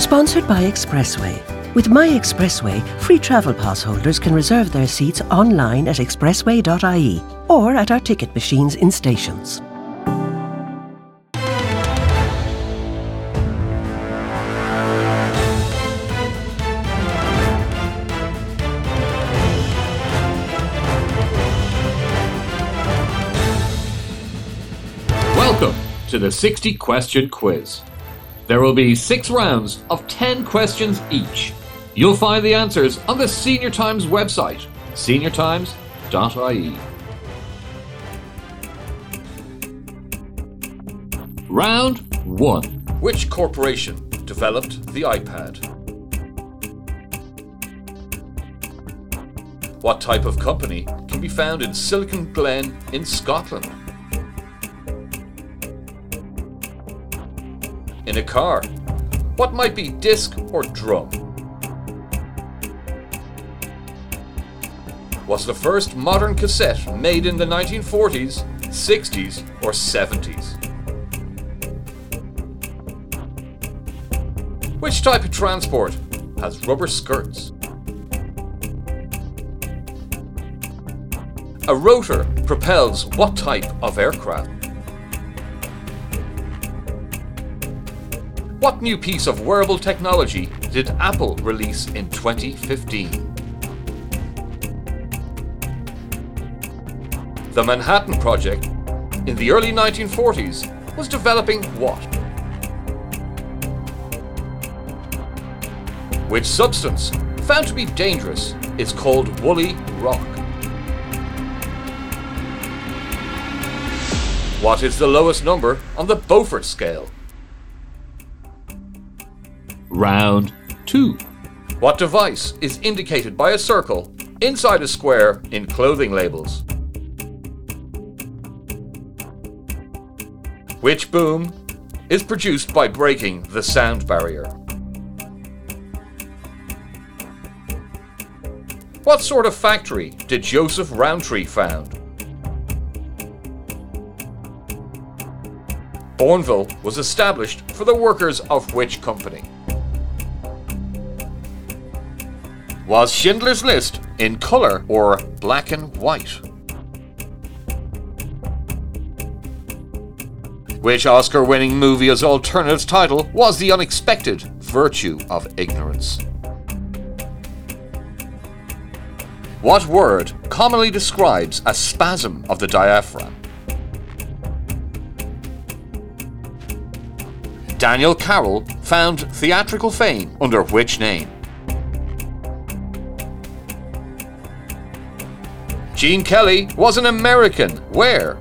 Sponsored by Expressway. With My Expressway, free travel pass holders can reserve their seats online at expressway.ie or at our ticket machines in stations. Welcome to the 60 question quiz. There will be six rounds of 10 questions each. You'll find the answers on the Senior Times website, seniortimes.ie. Round 1. Which corporation developed the iPad? What type of company can be found in Silicon Glen in Scotland? In a car, what might be disc or drum? Was the first modern cassette made in the 1940s, 60s, or 70s? Which type of transport has rubber skirts? A rotor propels what type of aircraft? What new piece of wearable technology did Apple release in 2015? The Manhattan Project in the early 1940s was developing what? Which substance, found to be dangerous, is called woolly rock? What is the lowest number on the Beaufort scale? Round 2. What device is indicated by a circle inside a square in clothing labels? Which boom is produced by breaking the sound barrier? What sort of factory did Joseph Rowntree found? Bournville was established for the workers of which company? Was Schindler's List in colour or black and white? Which Oscar winning movie as alternative title was The Unexpected Virtue of Ignorance? What word commonly describes a spasm of the diaphragm? Daniel Carroll found theatrical fame under which name? Gene Kelly was an American. Where?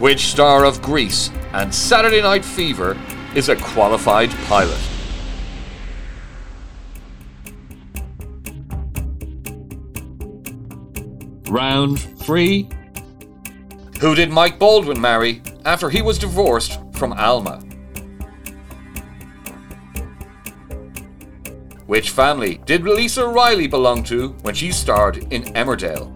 Which star of Grease and Saturday Night Fever is a qualified pilot? Round 3. Who did Mike Baldwin marry after he was divorced from Alma? Which family did Lisa Riley belong to when she starred in Emmerdale?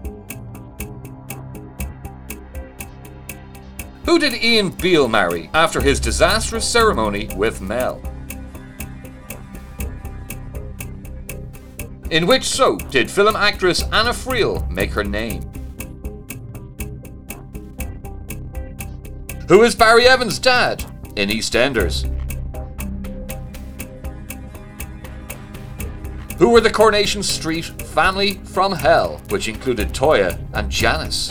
Who did Ian Beale marry after his disastrous ceremony with Mel? In which soap did film actress Anna Friel make her name? Who is Barry Evans' dad in EastEnders? Who were the Coronation Street family from hell, which included Toyah and Janice?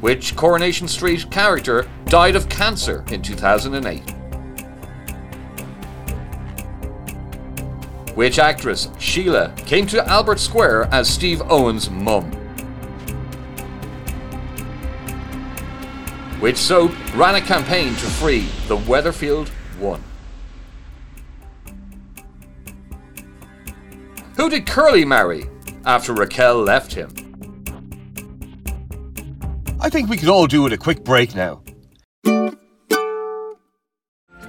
Which Coronation Street character died of cancer in 2008? Which actress, Sheila, came to Albert Square as Steve Owen's mum? Which soap ran a campaign to free the Weatherfield One? Who did Curly marry after Raquel left him? I think we could all do with a quick break now.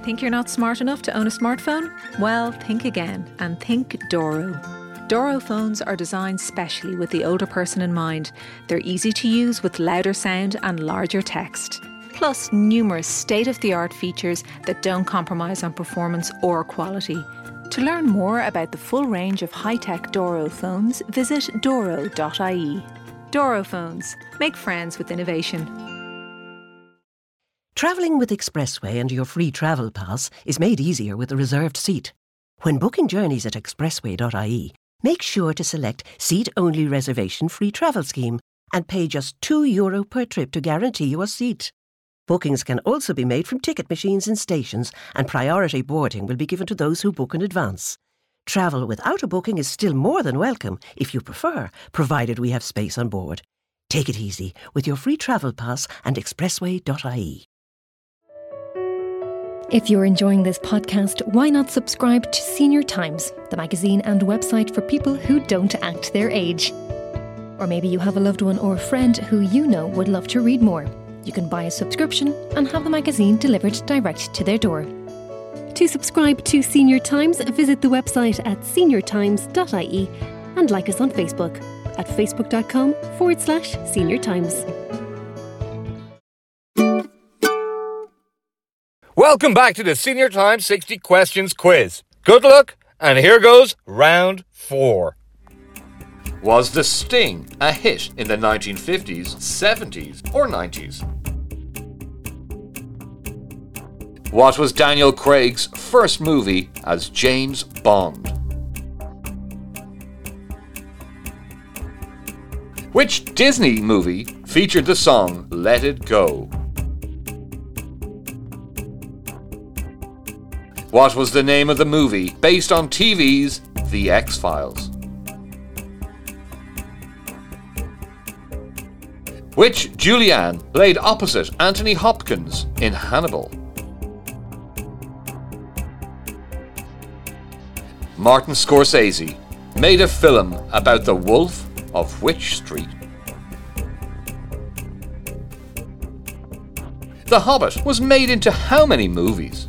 Think you're not smart enough to own a smartphone? Well, think again and think Doro. Doro phones are designed specially with the older person in mind. They're easy to use with louder sound and larger text. Plus, numerous state of the art features that don't compromise on performance or quality. To learn more about the full range of high tech Doro phones, visit doro.ie. Doro phones. Make friends with innovation. Travelling with Expressway and your free travel pass is made easier with a reserved seat. When booking journeys at expressway.ie, make sure to select Seat Only Reservation Free Travel Scheme and pay just €2 Euro per trip to guarantee you a seat. Bookings can also be made from ticket machines in stations, and priority boarding will be given to those who book in advance. Travel without a booking is still more than welcome if you prefer, provided we have space on board. Take it easy with your free travel pass and expressway.ie. If you're enjoying this podcast, why not subscribe to Senior Times, the magazine and website for people who don't act their age? Or maybe you have a loved one or a friend who you know would love to read more. You can buy a subscription and have the magazine delivered direct to their door. To subscribe to Senior Times, visit the website at seniortimes.ie and like us on Facebook at facebook.com forward slash senior times. Welcome back to the Senior Times 60 Questions Quiz. Good luck, and here goes round four. Was The Sting a hit in the 1950s, 70s, or 90s? What was Daniel Craig's first movie as James Bond? Which Disney movie featured the song Let It Go? What was the name of the movie based on TV's The X Files? Which Julianne played opposite Anthony Hopkins in Hannibal? Martin Scorsese made a film about the wolf of which street? The Hobbit was made into how many movies?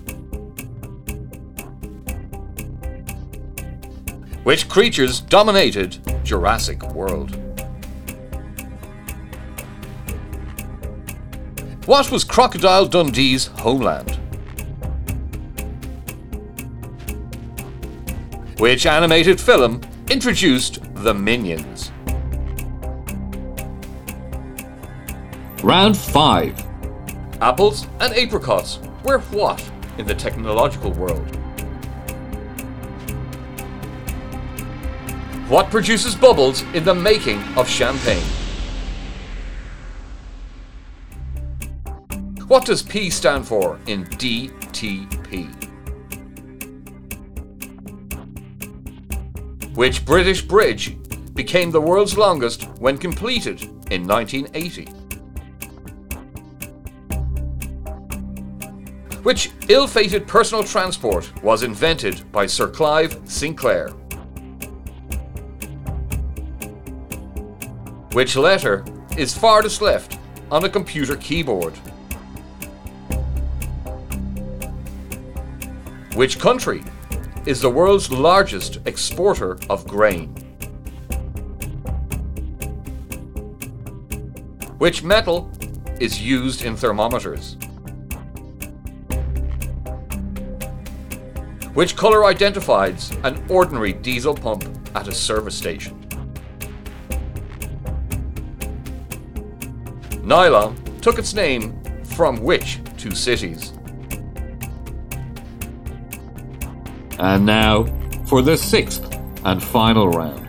Which creatures dominated Jurassic World? What was Crocodile Dundee's homeland? Which animated film introduced the Minions? Round 5. Apples and apricots were what in the technological world? What produces bubbles in the making of champagne? What does P stand for in DTP? Which British bridge became the world's longest when completed in 1980? Which ill fated personal transport was invented by Sir Clive Sinclair? Which letter is farthest left on a computer keyboard? Which country is the world's largest exporter of grain? Which metal is used in thermometers? Which colour identifies an ordinary diesel pump at a service station? Nylon took its name from which two cities? And now for the sixth and final round.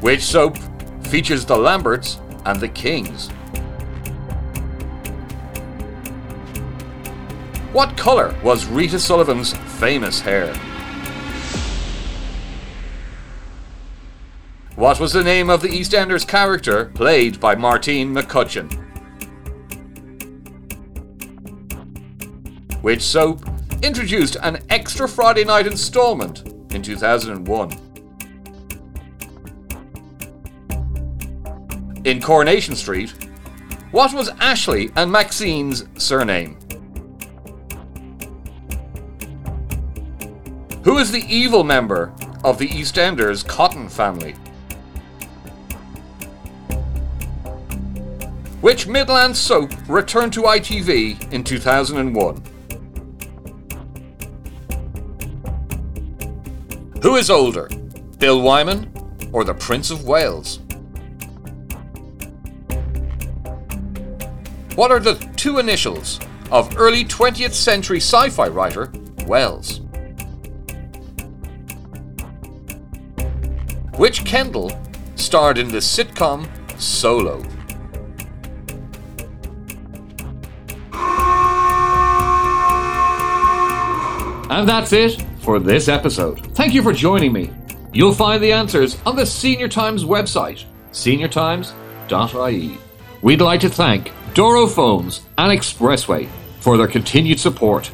Which soap features the Lamberts and the Kings? What colour was Rita Sullivan's famous hair? What was the name of the EastEnders character played by Martine McCutcheon? Which soap introduced an extra Friday night installment in 2001? In Coronation Street, what was Ashley and Maxine's surname? Who is the evil member of the EastEnders Cotton family? Which Midland soap returned to ITV in 2001? Who is older, Bill Wyman or the Prince of Wales? What are the two initials of early 20th century sci fi writer Wells? Which Kendal starred in the sitcom Solo? And that's it for this episode. Thank you for joining me. You'll find the answers on the Senior Times website, seniortimes.ie. We'd like to thank Doro Phones and Expressway for their continued support